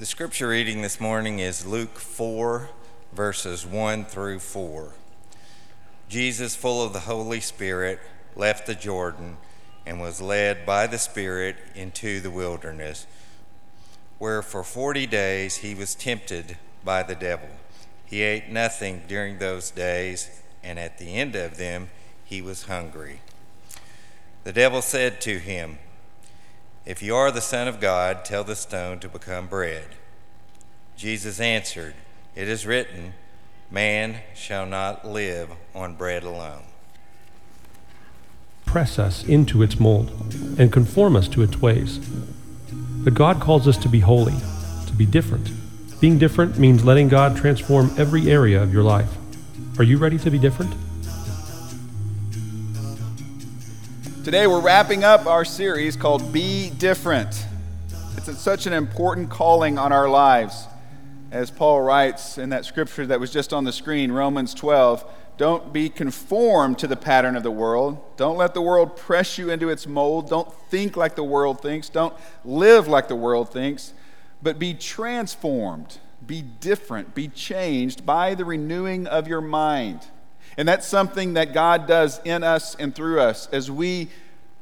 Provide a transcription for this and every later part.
The scripture reading this morning is Luke 4, verses 1 through 4. Jesus, full of the Holy Spirit, left the Jordan and was led by the Spirit into the wilderness, where for 40 days he was tempted by the devil. He ate nothing during those days, and at the end of them he was hungry. The devil said to him, If you are the Son of God, tell the stone to become bread. Jesus answered, It is written, Man shall not live on bread alone. Press us into its mold and conform us to its ways. But God calls us to be holy, to be different. Being different means letting God transform every area of your life. Are you ready to be different? Today we're wrapping up our series called Be Different. It's such an important calling on our lives. As Paul writes in that scripture that was just on the screen, Romans 12, don't be conformed to the pattern of the world. Don't let the world press you into its mold. Don't think like the world thinks. Don't live like the world thinks. But be transformed, be different, be changed by the renewing of your mind. And that's something that God does in us and through us as we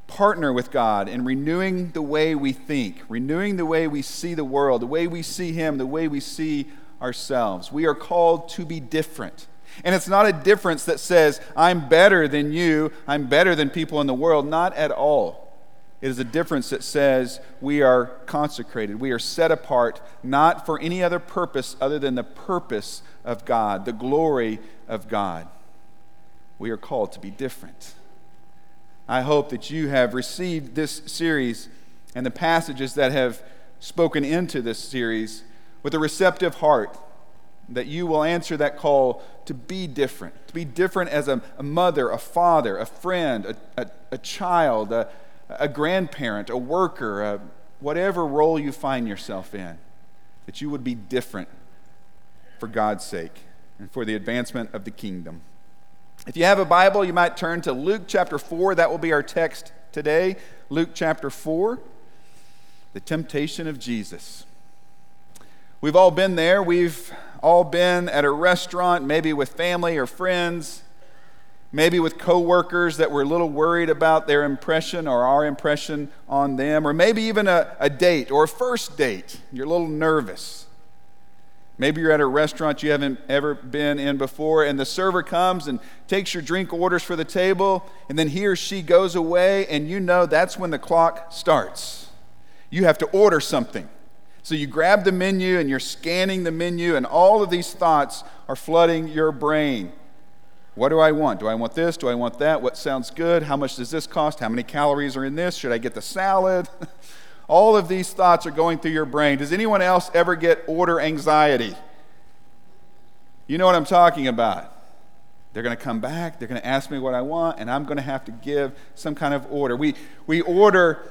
partner with God in renewing the way we think, renewing the way we see the world, the way we see Him, the way we see ourselves. We are called to be different. And it's not a difference that says, I'm better than you, I'm better than people in the world. Not at all. It is a difference that says we are consecrated, we are set apart, not for any other purpose other than the purpose of God, the glory of God. We are called to be different. I hope that you have received this series and the passages that have spoken into this series with a receptive heart that you will answer that call to be different, to be different as a, a mother, a father, a friend, a, a, a child, a, a, grandparent, a worker, a, whatever role you find yourself in, that you would be different for God's sake and for the advancement of the kingdom. If you have a Bible, you might turn to Luke chapter 4. That will be our text today. Luke chapter 4, the temptation of Jesus. We've all been there. We've all been at a restaurant, maybe with family or friends, maybe with coworkers that were a little worried about their impression or our impression on them, or maybe even a, a date or a first date. You're a little nervous. Maybe you're at a restaurant you haven't ever been in before, and the server comes and takes your drink orders for the table, and then he or she goes away, and you know that's when the clock starts. You have to order something. So you grab the menu and you're scanning the menu, and all of these thoughts are flooding your brain. What do I want? Do I want this? Do I want that? What sounds good? How much does this cost? How many calories are in this? Should I get the salad? all of these thoughts are going through your brain. Does anyone else ever get order anxiety? You know what I'm talking about. They're going to come back, they're going to ask me what I want, and I'm going to have to give some kind of order. We, we order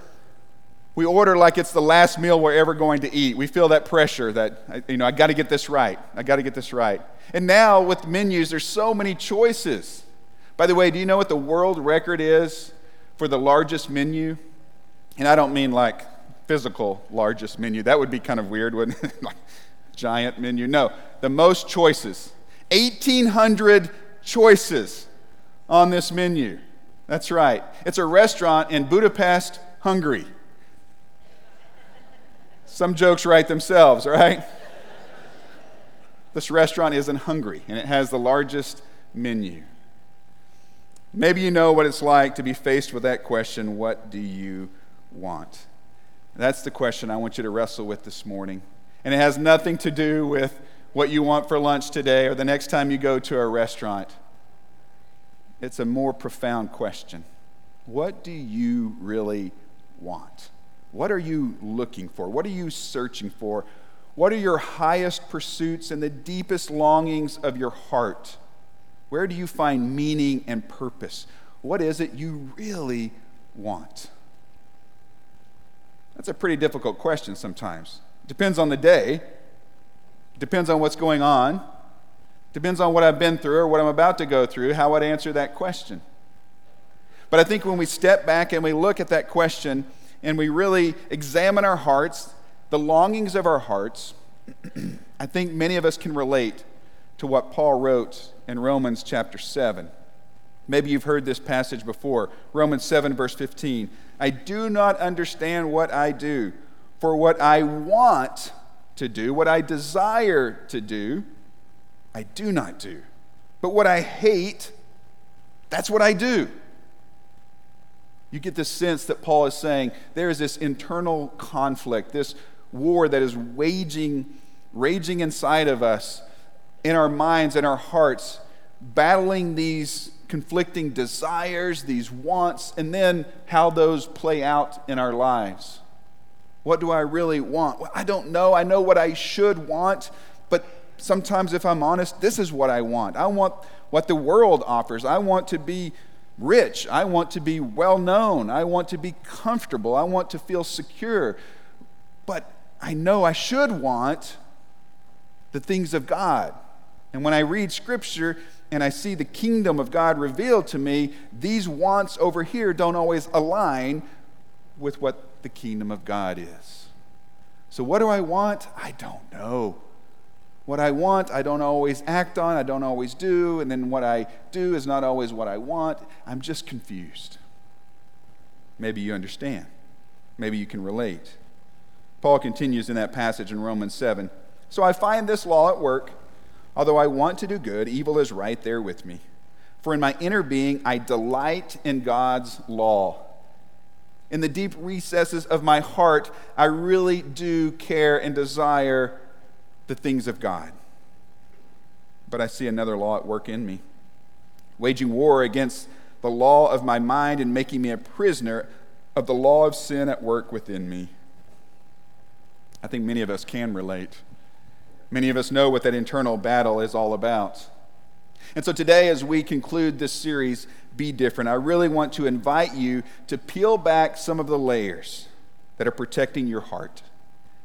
we order like it's the last meal we're ever going to eat. We feel that pressure that, you know, I got to get this right. I got to get this right. And now with menus, there's so many choices. By the way, do you know what the world record is for the largest menu? And I don't mean like physical largest menu. That would be kind of weird, wouldn't it? like giant menu. No, the most choices. 1,800 choices on this menu. That's right. It's a restaurant in Budapest, Hungary. Some jokes write themselves, right? this restaurant is in Hungary and it has the largest menu. Maybe you know what it's like to be faced with that question what do you want? That's the question I want you to wrestle with this morning. And it has nothing to do with what you want for lunch today or the next time you go to a restaurant. It's a more profound question. What do you really want? What are you looking for? What are you searching for? What are your highest pursuits and the deepest longings of your heart? Where do you find meaning and purpose? What is it you really want? That's a pretty difficult question sometimes. Depends on the day, depends on what's going on, depends on what I've been through or what I'm about to go through, how I'd answer that question. But I think when we step back and we look at that question, and we really examine our hearts, the longings of our hearts, I think many of us can relate to what Paul wrote in Romans chapter 7. Maybe you've heard this passage before. Romans 7, verse 15. I do not understand what I do, for what I want to do, what I desire to do, I do not do. But what I hate, that's what I do. You get this sense that Paul is saying there is this internal conflict, this war that is waging, raging inside of us, in our minds in our hearts, battling these conflicting desires, these wants, and then how those play out in our lives. What do I really want? Well, I don't know. I know what I should want, but sometimes, if I'm honest, this is what I want. I want what the world offers. I want to be rich. I want to be well known. I want to be comfortable. I want to feel secure. But I know I should want the things of God. And when I read scripture and I see the kingdom of God revealed to me, these wants over here don't always align with what the kingdom of God is. So, what do I want? I don't know. What I want, I don't always act on, I don't always do, and then what I do is not always what I want. I'm just confused. Maybe you understand. Maybe you can relate. Paul continues in that passage in Romans 7. So I find this law at work. Although I want to do good, evil is right there with me. For in my inner being, I delight in God's law in the deep recesses of my heart, I really do care and desire the things of God. But I see another law at work in me, waging war against the law of my mind and making me a prisoner of the law of sin at work within me. I think many of us can relate. Many of us know what that internal battle is all about. And so today, as we conclude this series, Be Different, I really want to invite you to peel back some of the layers that are protecting your heart.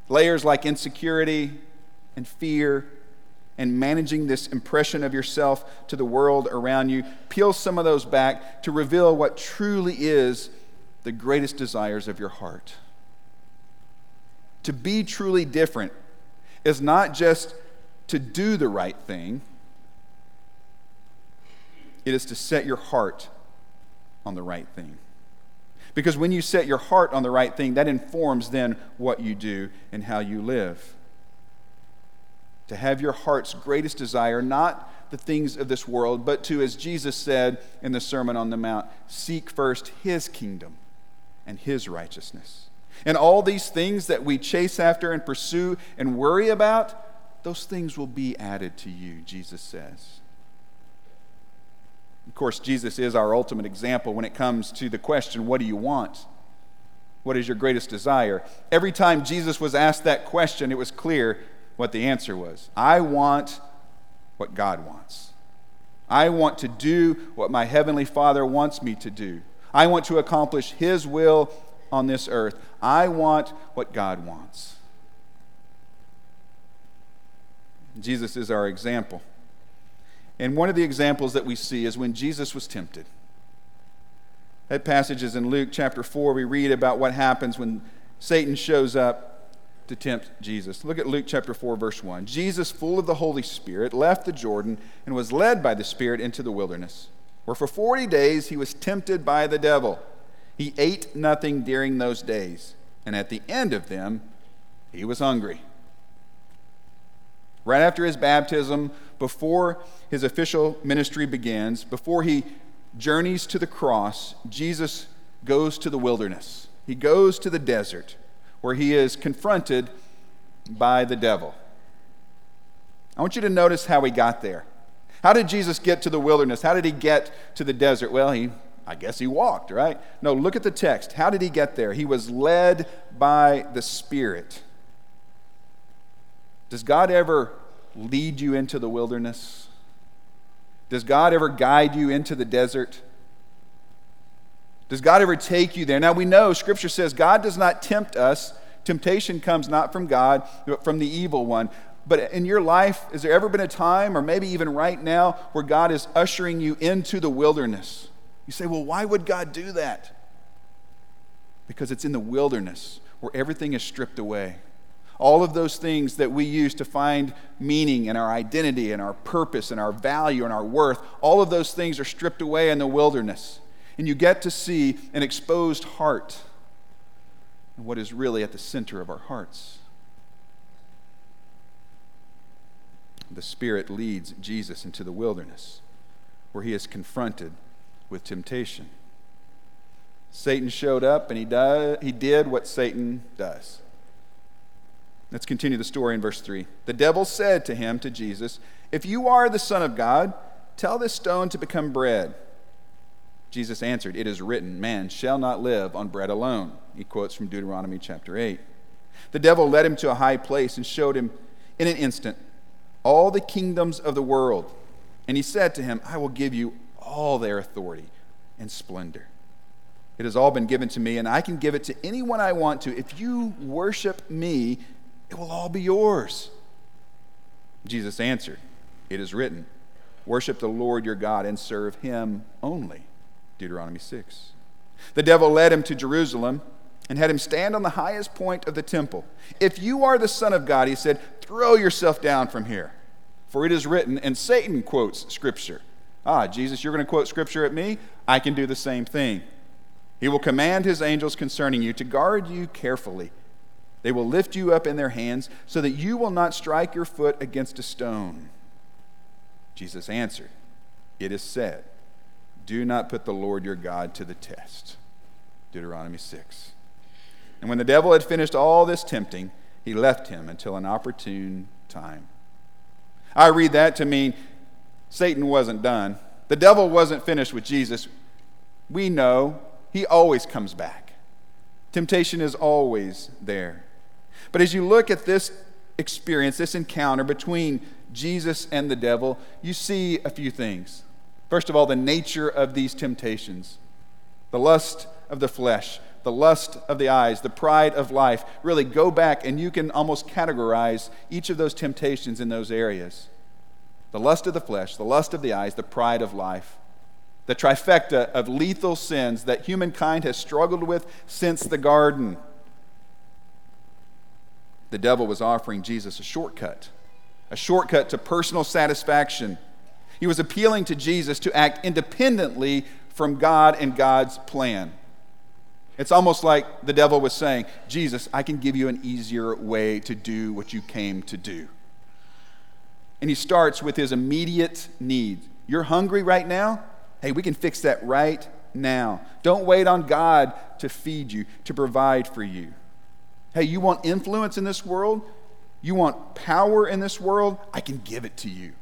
Layers like insecurity and fear and managing this impression of yourself to the world around you. Peel some of those back to reveal what truly is the greatest desires of your heart. To be truly different is not just to do the right thing it is to set your heart on the right thing. Because when you set your heart on the right thing, that informs then what you do and how you live. To have your heart's greatest desire, not the things of this world, but to, as Jesus said in the Sermon on the Mount, seek first his kingdom and his righteousness. And all these things that we chase after and pursue and worry about, those things will be added to you, Jesus says. Of course, Jesus is our ultimate example when it comes to the question, What do you want? What is your greatest desire? Every time Jesus was asked that question, it was clear what the answer was I want what God wants. I want to do what my Heavenly Father wants me to do. I want to accomplish His will on this earth. I want what God wants. Jesus is our example. And one of the examples that we see is when Jesus was tempted. That passage is in Luke chapter 4. We read about what happens when Satan shows up to tempt Jesus. Look at Luke chapter 4, verse 1. Jesus, full of the Holy Spirit, left the Jordan and was led by the Spirit into the wilderness, where for 40 days he was tempted by the devil. He ate nothing during those days, and at the end of them, he was hungry. Right after his baptism, before his official ministry begins, before he journeys to the cross, Jesus goes to the wilderness. He goes to the desert where he is confronted by the devil. I want you to notice how he got there. How did Jesus get to the wilderness? How did he get to the desert? Well, he I guess he walked, right? No, look at the text. How did he get there? He was led by the Spirit. Does God ever lead you into the wilderness? Does God ever guide you into the desert? Does God ever take you there? Now we know Scripture says God does not tempt us. Temptation comes not from God, but from the evil one. But in your life, has there ever been a time, or maybe even right now, where God is ushering you into the wilderness? You say, well, why would God do that? Because it's in the wilderness where everything is stripped away All of those things that we use to find meaning and our identity and our purpose and our value and our worth, all of those things are stripped away in the wilderness. And you get to see an exposed heart and what is really at the center of our hearts. The Spirit leads Jesus into the wilderness where he is confronted with temptation. Satan showed up and he, does, he did what Satan does. Let's continue the story in verse 3. The devil said to him, to Jesus, If you are the Son of God, tell this stone to become bread. Jesus answered, It is written, Man shall not live on bread alone. He quotes from Deuteronomy chapter 8. The devil led him to a high place and showed him in an instant all the kingdoms of the world. And he said to him, I will give you all their authority and splendor. It has all been given to me, and I can give it to anyone I want to. If you worship me, it will all be yours. Jesus answered, It is written, Worship the Lord your God and serve him only. Deuteronomy 6. The devil led him to Jerusalem and had him stand on the highest point of the temple. If you are the Son of God, he said, throw yourself down from here. For it is written, and Satan quotes Scripture. Ah, Jesus, you're going to quote Scripture at me? I can do the same thing. He will command his angels concerning you to guard you carefully. They will lift you up in their hands so that you will not strike your foot against a stone. Jesus answered, It is said, Do not put the Lord your God to the test. Deuteronomy 6. And when the devil had finished all this tempting, he left him until an opportune time. I read that to mean Satan wasn't done. The devil wasn't finished with Jesus. We know he always comes back. Temptation is always there. But as you look at this experience, this encounter between Jesus and the devil, you see a few things. First of all, the nature of these temptations the lust of the flesh, the lust of the eyes, the pride of life. Really go back and you can almost categorize each of those temptations in those areas the lust of the flesh, the lust of the eyes, the pride of life. The trifecta of lethal sins that humankind has struggled with since the garden the devil was offering Jesus a shortcut, a shortcut to personal satisfaction. He was appealing to Jesus to act independently from God and God's plan. It's almost like the devil was saying, Jesus, I can give you an easier way to do what you came to do. And he starts with his immediate need. You're hungry right now? Hey, we can fix that right now. Don't wait on God to feed you, to provide for you. Hey, you want influence in this world? You want power in this world? I can give it to you.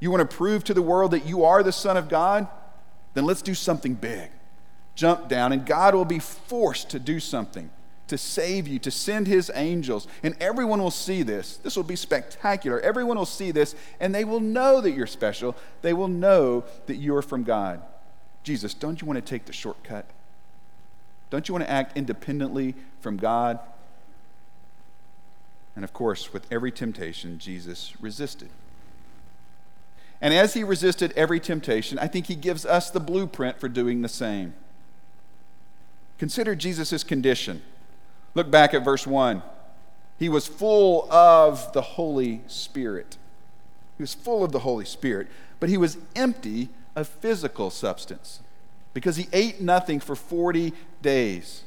You want to prove to the world that you are the Son of God? Then let's do something big. Jump down, and God will be forced to do something to save you, to send his angels. And everyone will see this. This will be spectacular. Everyone will see this, and they will know that you're special. They will know that you are from God. Jesus, don't you want to take the shortcut? Don't you want to act independently from God? And of course, with every temptation, Jesus resisted. And as he resisted every temptation, I think he gives us the blueprint for doing the same. Consider Jesus' condition. Look back at verse 1. He was full of the Holy Spirit. He was full of the Holy Spirit, but he was empty of physical substance because he ate nothing for 40 days.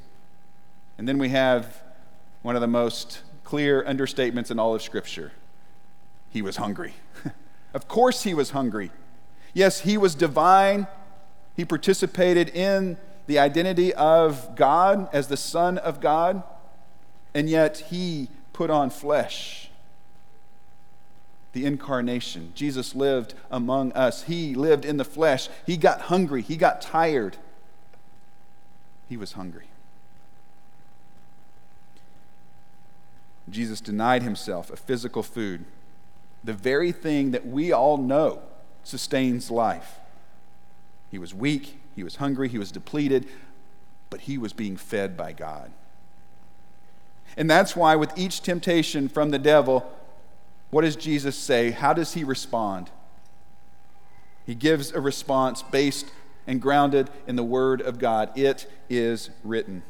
And then we have one of the most clear understatements in all of Scripture he was hungry. of course, he was hungry. Yes, he was divine. He participated in the identity of God as the Son of God, and yet he put on flesh the incarnation. Jesus lived among us. He lived in the flesh. He got hungry. He got tired. He was hungry. Jesus denied himself of physical food, the very thing that we all know sustains life. He was weak, he was hungry, he was depleted, but he was being fed by God. And that's why, with each temptation from the devil, what does Jesus say? How does he respond? He gives a response based and grounded in the Word of God. It is written.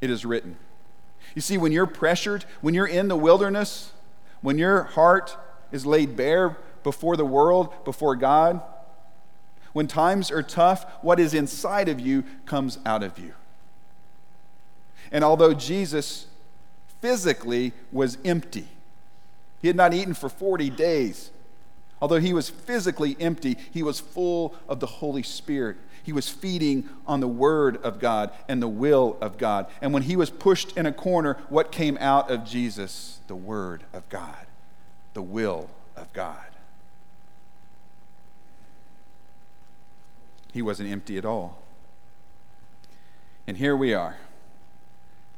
It is written. You see, when you're pressured, when you're in the wilderness, when your heart is laid bare before the world, before God, when times are tough, what is inside of you comes out of you. And although Jesus physically was empty, he had not eaten for 40 days. Although he was physically empty, he was full of the Holy Spirit. He was feeding on the Word of God and the will of God. And when he was pushed in a corner, what came out of Jesus? The Word of God, the will of God. He wasn't empty at all. And here we are,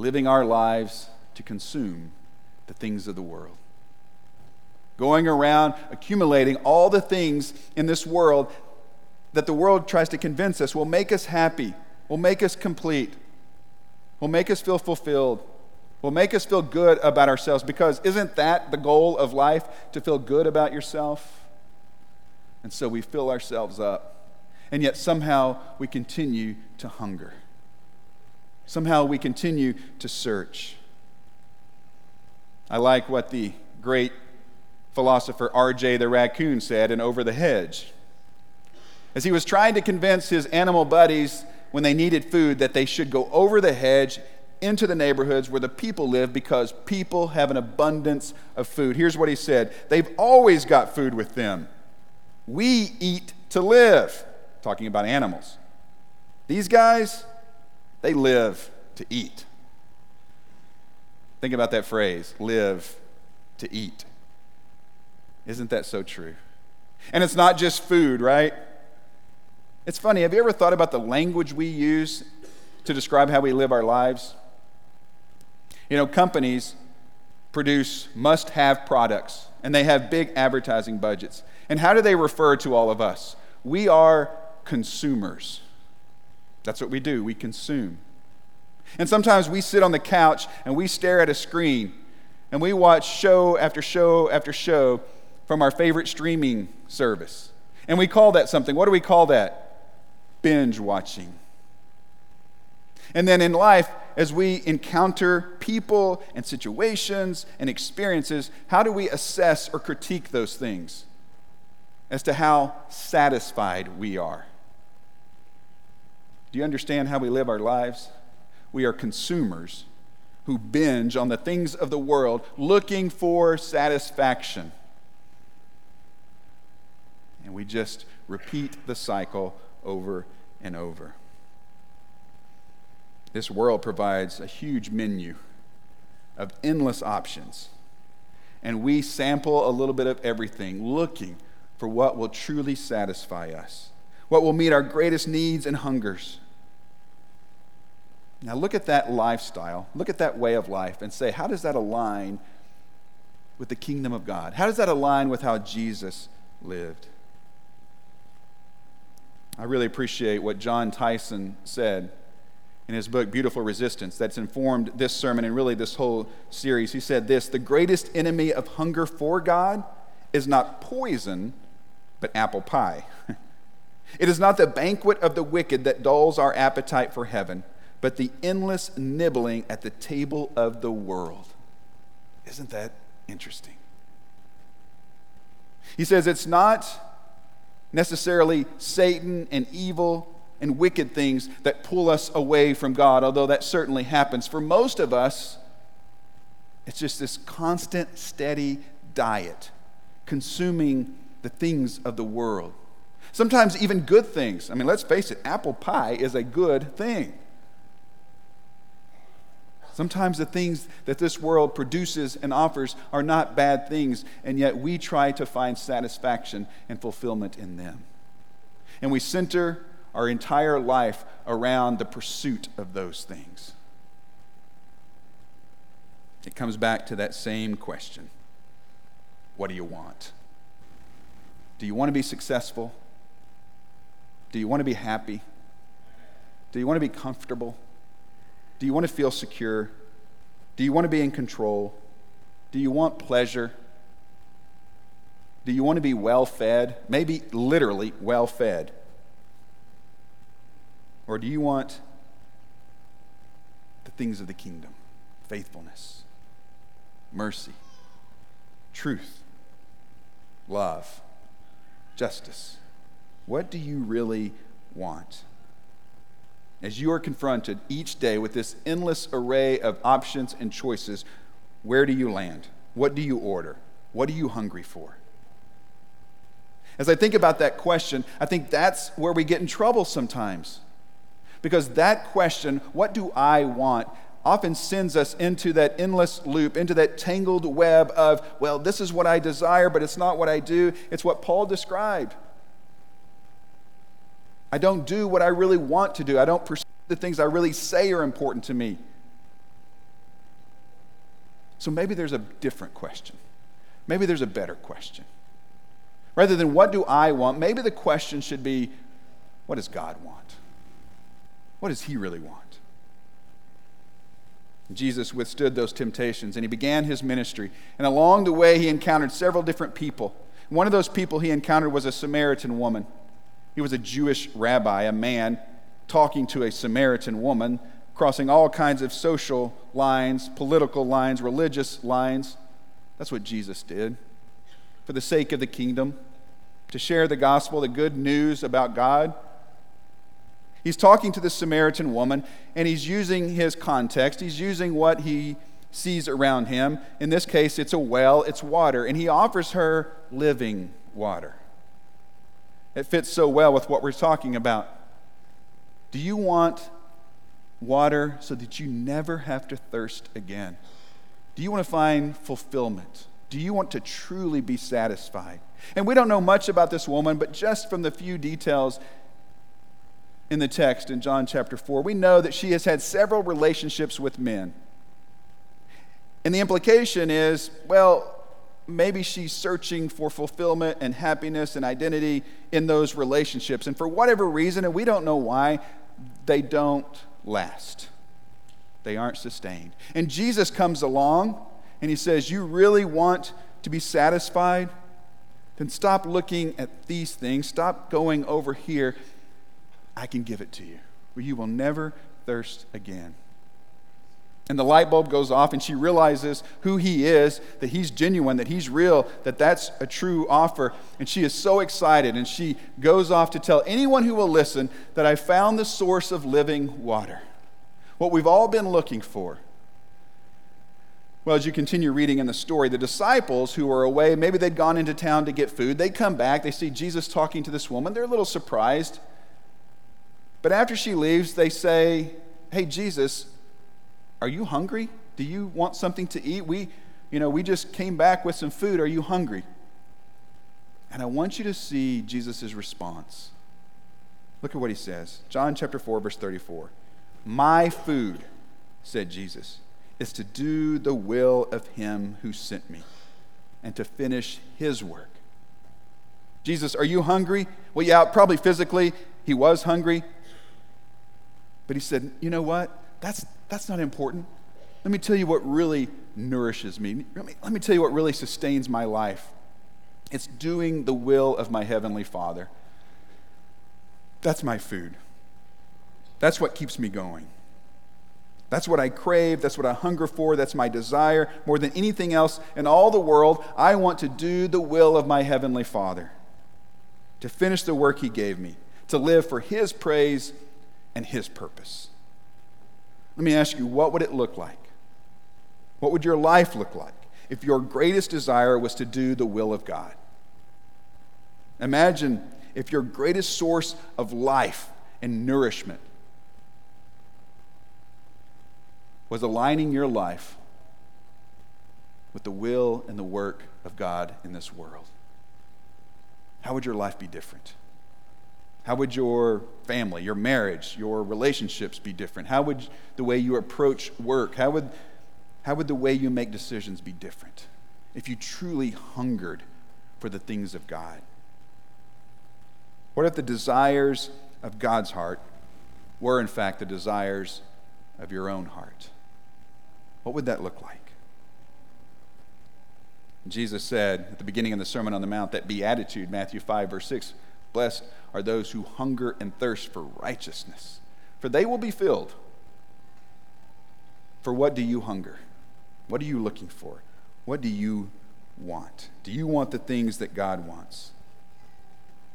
living our lives to consume the things of the world going around accumulating all the things in this world that the world tries to convince us will make us happy, will make us complete, will make us feel fulfilled, will make us feel good about ourselves. Because isn't that the goal of life, to feel good about yourself? And so we fill ourselves up. And yet somehow we continue to hunger. Somehow we continue to search. I like what the great philosopher R.J. the raccoon said in Over the Hedge. As he was trying to convince his animal buddies when they needed food that they should go over the hedge into the neighborhoods where the people live because people have an abundance of food. Here's what he said They've always got food with them. We eat to live, talking about animals. These guys, they live to eat. Think about that phrase live to eat. Isn't that so true? And it's not just food, right? It's funny. Have you ever thought about the language we use to describe how we live our lives? You know, companies produce must have products and they have big advertising budgets. And how do they refer to all of us? We are consumers. That's what we do, we consume. And sometimes we sit on the couch and we stare at a screen and we watch show after show after show from our favorite streaming service. And we call that something. What do we call that? Binge watching. And then in life, as we encounter people and situations and experiences, how do we assess or critique those things as to how satisfied we are? Do you understand how we live our lives? We are consumers who binge on the things of the world looking for satisfaction. And we just repeat the cycle over and over. This world provides a huge menu of endless options. And we sample a little bit of everything, looking for what will truly satisfy us, what will meet our greatest needs and hungers. Now, look at that lifestyle, look at that way of life, and say, how does that align with the kingdom of God? How does that align with how Jesus lived? I really appreciate what Jon Tyson said in his book, Beautiful Resistance, that's informed this sermon and really this whole series. He said this The greatest enemy of hunger for God is not poison, but apple pie. it is not the banquet of the wicked that dulls our appetite for heaven, but the endless nibbling at the table of the world. Isn't that interesting? He says it's not necessarily Satan and evil and wicked things that pull us away from God, although that certainly happens. For most of us, it's just this constant, steady diet, consuming the things of the world. Sometimes even good things. I mean, let's face it, apple pie is a good thing. Sometimes the things that this world produces and offers are not bad things, and yet we try to find satisfaction and fulfillment in them. And we center our entire life around the pursuit of those things. It comes back to that same question What do you want? Do you want to be successful? Do you want to be happy? Do you want to be comfortable? Do you want to feel secure? Do you want to be in control? Do you want pleasure? Do you want to be well fed? Maybe literally well fed. Or do you want the things of the kingdom? faithfulness, mercy, truth, love, justice. What do you really want? As you are confronted each day with this endless array of options and choices, where do you land? What do you order? What are you hungry for? As I think about that question, I think that's where we get in trouble sometimes. Because that question, what do I want, often sends us into that endless loop, into that tangled web of, well, this is what I desire, but it's not what I do. It's what Paul described. I don't do what I really want to do, I don't pursue the things I really say are important to me. So maybe there's a different question. Maybe there's a better question. Rather than what do I want, maybe the question should be what does God want? What does He really want? Jesus withstood those temptations and he began his ministry. And along the way, he encountered several different people. One of those people he encountered was a Samaritan woman. He was a Jewish rabbi, a man talking to a Samaritan woman, crossing all kinds of social lines, political lines, religious lines. That's what Jesus did for the sake of the kingdom, to share the gospel, the good news about God. He's talking to the Samaritan woman, and he's using his context. He's using what he sees around him. In this case, it's a well, it's water, and he offers her living water. It fits so well with what we're talking about. Do you want water so that you never have to thirst again? Do you want to find fulfillment? Do you want to truly be satisfied? And we don't know much about this woman, but just from the few details in the text in John chapter 4, we know that she has had several relationships with men. And the implication is well, maybe she's searching for fulfillment and happiness and identity in those relationships. And for whatever reason, and we don't know why, they don't last. They aren't sustained. And Jesus comes along and he says, You really want to be satisfied? Then stop looking at these things. Stop going over here. I can give it to you, you will never thirst again. And the light bulb goes off, and she realizes who he is, that he's genuine, that he's real, that that's a true offer. And she is so excited, and she goes off to tell anyone who will listen that I found the source of living water. What we've all been looking for. Well, as you continue reading in the story, the disciples who were away, maybe they'd gone into town to get food, they come back, they see Jesus talking to this woman, they're a little surprised. But after she leaves, they say, Hey, Jesus, are you hungry? Do you want something to eat? We, you know, we just came back with some food. Are you hungry? And I want you to see Jesus' response. Look at what he says. John chapter 4, verse 34. My food, said Jesus, is to do the will of him who sent me and to finish his work. Jesus, are you hungry? Well, yeah, probably physically, he was hungry. But he said, You know what? That's, that's not important. Let me tell you what really nourishes me. Let me, let me tell you what really sustains my life. It's doing the will of my Heavenly Father. That's my food. That's what keeps me going. That's what I crave. That's what I hunger for. That's my desire. More than anything else in all the world, I want to do the will of my Heavenly Father, to finish the work He gave me, to live for His praise and His purpose. Let me ask you, what would it look like? What would your life look like if your greatest desire was to do the will of God? Imagine if your greatest source of life and nourishment was aligning your life with the will and the work of God in this world. How would your life be different? How would your family, your marriage, your relationships be different? How would the way you approach work, how would, how would the way you make decisions be different if you truly hungered for the things of God? What if the desires of God's heart were, in fact, the desires of your own heart? What would that look like? Jesus said at the beginning of the Sermon on the Mount that beatitude, Matthew 5, verse 6, blessed are those who hunger and thirst for righteousness, for they will be filled. For what do you hunger? What are you looking for? What do you want? Do you want the things that God wants?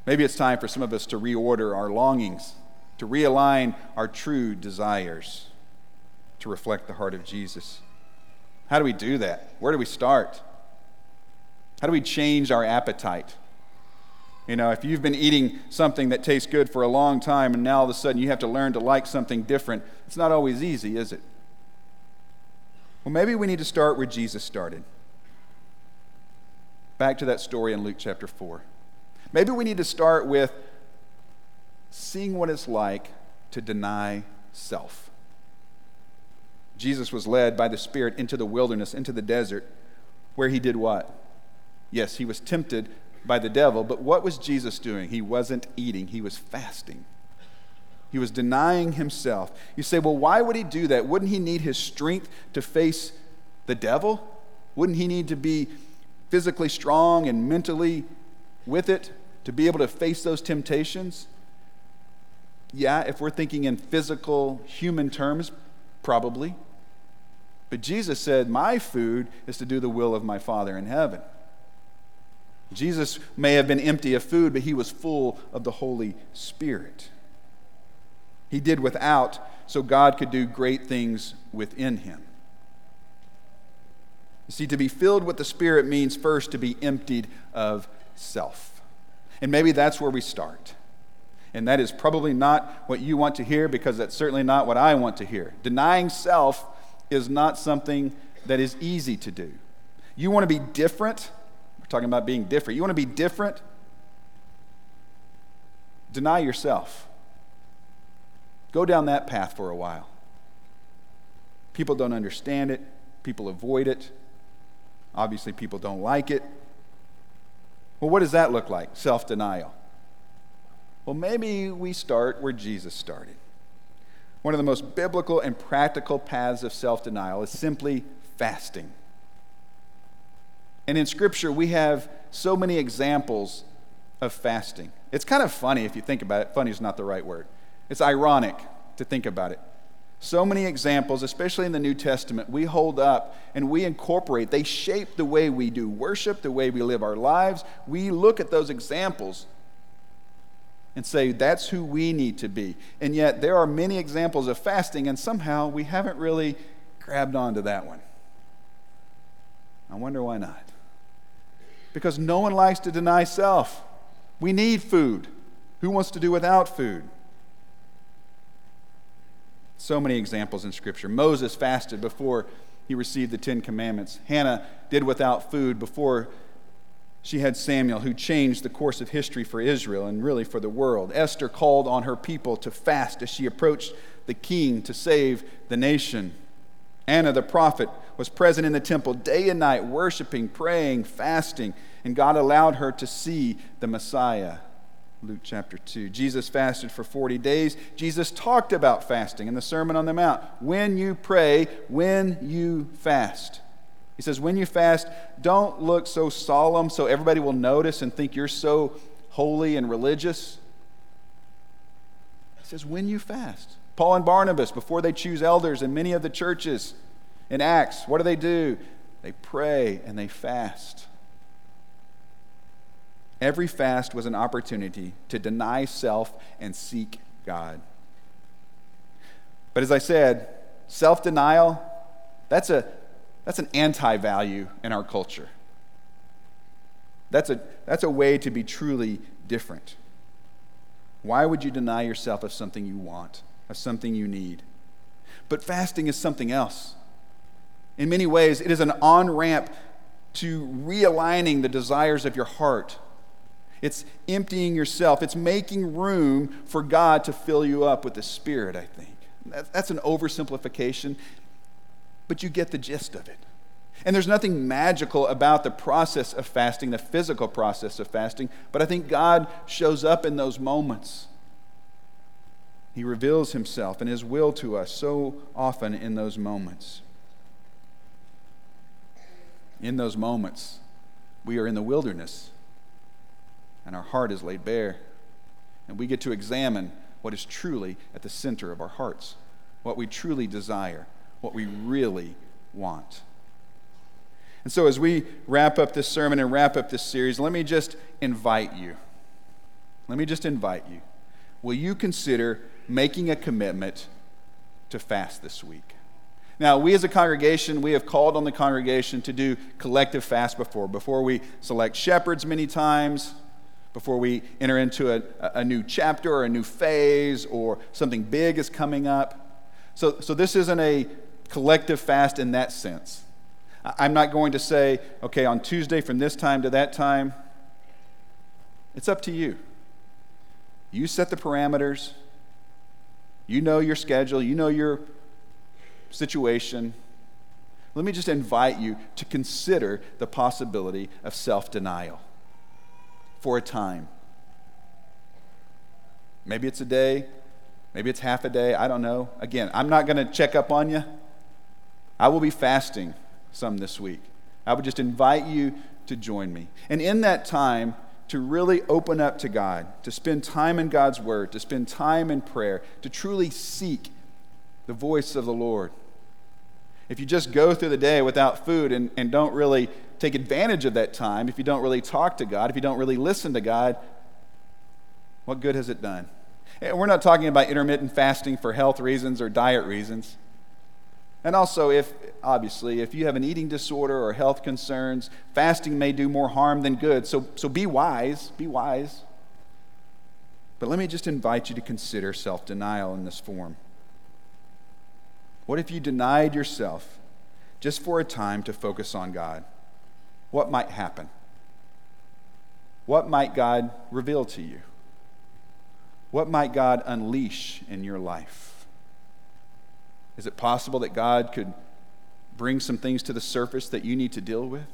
Maybe it's time for some of us to reorder our longings, to realign our true desires to reflect the heart of Jesus. How do we do that? Where do we start? How do we change our appetite? You know, if you've been eating something that tastes good for a long time and now all of a sudden you have to learn to like something different, it's not always easy, is it? Well, maybe we need to start where Jesus started. Back to that story in Luke chapter 4. Maybe we need to start with seeing what it's like to deny self. Jesus was led by the Spirit into the wilderness, into the desert, where he did what? Yes, he was tempted by the devil, but what was Jesus doing? He wasn't eating, he was fasting. He was denying himself. You say, well, why would he do that? Wouldn't he need his strength to face the devil? Wouldn't he need to be physically strong and mentally with it to be able to face those temptations? Yeah, if we're thinking in physical, human terms, probably. But Jesus said, My food is to do the will of my Father in heaven. Jesus may have been empty of food, but he was full of the Holy Spirit. He did without so God could do great things within him. You see, to be filled with the Spirit means first to be emptied of self. And maybe that's where we start. And that is probably not what you want to hear because that's certainly not what I want to hear. Denying self is not something that is easy to do. You want to be different? Talking about being different. You want to be different? Deny yourself. Go down that path for a while. People don't understand it, people avoid it. Obviously, people don't like it. Well, what does that look like? Self denial. Well, maybe we start where Jesus started. One of the most biblical and practical paths of self denial is simply fasting. And in Scripture, we have so many examples of fasting. It's kind of funny if you think about it. Funny is not the right word. It's ironic to think about it. So many examples, especially in the New Testament, we hold up and we incorporate. They shape the way we do worship, the way we live our lives. We look at those examples and say, that's who we need to be. And yet, there are many examples of fasting, and somehow we haven't really grabbed onto that one. I wonder why not. Because no one likes to deny self. We need food. Who wants to do without food? So many examples in Scripture. Moses fasted before he received the Ten Commandments. Hannah did without food before she had Samuel, who changed the course of history for Israel and really for the world. Esther called on her people to fast as she approached the king to save the nation. Anna, the prophet, was present in the temple day and night, worshiping, praying, fasting, and God allowed her to see the Messiah. Luke chapter 2. Jesus fasted for 40 days. Jesus talked about fasting in the Sermon on the Mount. When you pray, when you fast. He says, when you fast, don't look so solemn so everybody will notice and think you're so holy and religious. He says, when you fast. Paul and Barnabas, before they choose elders in many of the churches in Acts, what do they do? They pray and they fast. Every fast was an opportunity to deny self and seek God. But as I said, self denial, that's a, that's an anti value in our culture. That's a, that's a way to be truly different. Why would you deny yourself of something you want, of something you need? But fasting is something else. In many ways, it is an on ramp to realigning the desires of your heart. It's emptying yourself. It's making room for God to fill you up with the Spirit, I think. That's an oversimplification but you get the gist of it. And there's nothing magical about the process of fasting, the physical process of fasting, but I think God shows up in those moments. He reveals himself and his will to us so often in those moments. In those moments, we are in the wilderness and our heart is laid bare. And we get to examine what is truly at the center of our hearts, what we truly desire what we really want. And so, as we wrap up this sermon and wrap up this series, let me just invite you. Let me just invite you. Will you consider making a commitment to fast this week? Now, we as a congregation, we have called on the congregation to do collective fast before. Before we select shepherds many times, before we enter into a, a new chapter or a new phase or something big is coming up. So, so this isn't a collective fast in that sense. I'm not going to say, okay, on Tuesday from this time to that time. It's up to you. You set the parameters. You know your schedule. You know your situation. Let me just invite you to consider the possibility of self denial for a time. Maybe it's a day, maybe it's half a day, I don't know. Again, I'm not going to check up on you. I will be fasting some this week. I would just invite you to join me. And in that time, to really open up to God, to spend time in God's Word, to spend time in prayer, to truly seek the voice of the Lord. If you just go through the day without food and, and don't really take advantage of that time, if you don't really talk to God, if you don't really listen to God, what good has it done? And we're not talking about intermittent fasting for health reasons or diet reasons. And also, if obviously, if you have an eating disorder or health concerns, fasting may do more harm than good. So, so be wise, be wise. But let me just invite you to consider self denial in this form. What if you denied yourself just for a time to focus on God? What might happen? What might God reveal to you? What might God unleash in your life? Is it possible that God could bring some things to the surface that you need to deal with?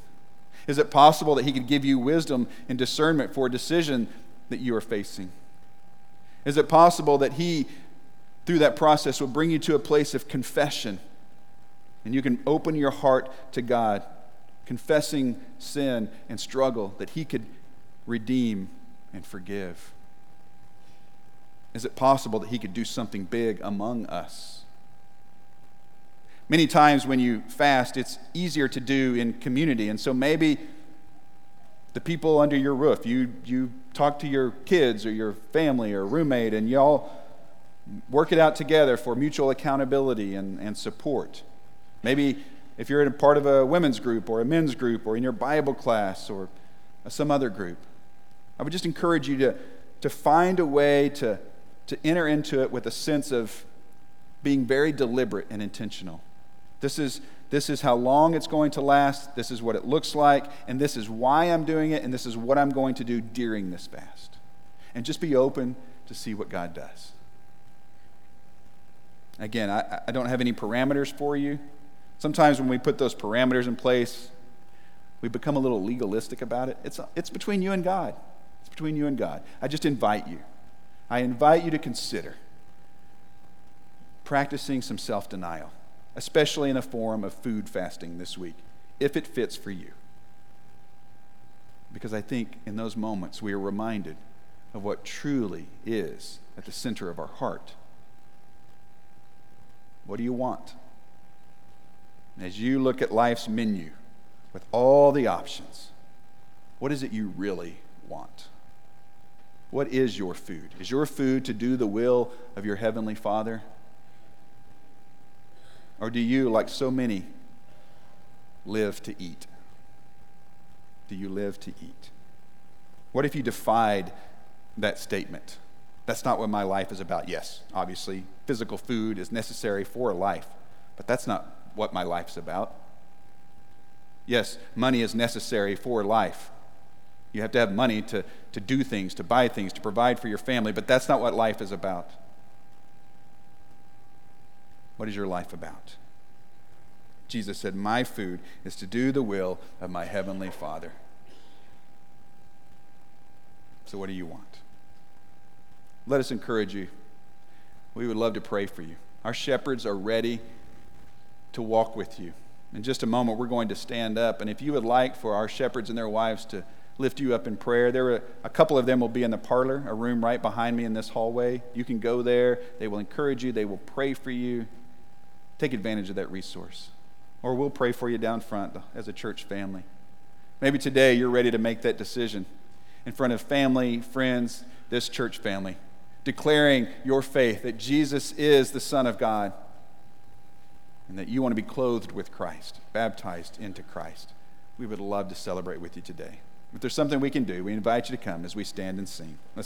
Is it possible that He could give you wisdom and discernment for a decision that you are facing? Is it possible that He, through that process, will bring you to a place of confession and you can open your heart to God, confessing sin and struggle that He could redeem and forgive? Is it possible that He could do something big among us? Many times when you fast, it's easier to do in community. And so maybe the people under your roof, you, you talk to your kids or your family or roommate, and y'all work it out together for mutual accountability and, and support. Maybe if you're in a part of a women's group or a men's group or in your Bible class or uh, some other group, I would just encourage you to, to find a way to, to enter into it with a sense of being very deliberate and intentional. This is, this is how long it's going to last. This is what it looks like. And this is why I'm doing it. And this is what I'm going to do during this fast. And just be open to see what God does. Again, I, I don't have any parameters for you. Sometimes when we put those parameters in place, we become a little legalistic about it. It's, it's between you and God. It's between you and God. I just invite you. I invite you to consider practicing some self denial especially in a form of food fasting this week, if it fits for you. Because I think in those moments we are reminded of what truly is at the center of our heart. What do you want? As you look at life's menu with all the options, what is it you really want? What is your food? Is your food to do the will of your heavenly Father? Or do you, like so many, live to eat? Do you live to eat? What if you defied that statement? That's not what my life is about. Yes, obviously, physical food is necessary for life, but that's not what my life's about. Yes, money is necessary for life. You have to have money to, to do things, to buy things, to provide for your family, but that's not what life is about. What is your life about? Jesus said, My food is to do the will of my heavenly Father. So, what do you want? Let us encourage you. We would love to pray for you. Our shepherds are ready to walk with you. In just a moment, we're going to stand up. And if you would like for our shepherds and their wives to lift you up in prayer, there are a couple of them will be in the parlor, a room right behind me in this hallway. You can go there. They will encourage you, they will pray for you take advantage of that resource. Or we'll pray for you down front as a church family. Maybe today you're ready to make that decision in front of family, friends, this church family, declaring your faith that Jesus is the Son of God and that you want to be clothed with Christ, baptized into Christ. We would love to celebrate with you today. If there's something we can do, we invite you to come as we stand and sing. Let's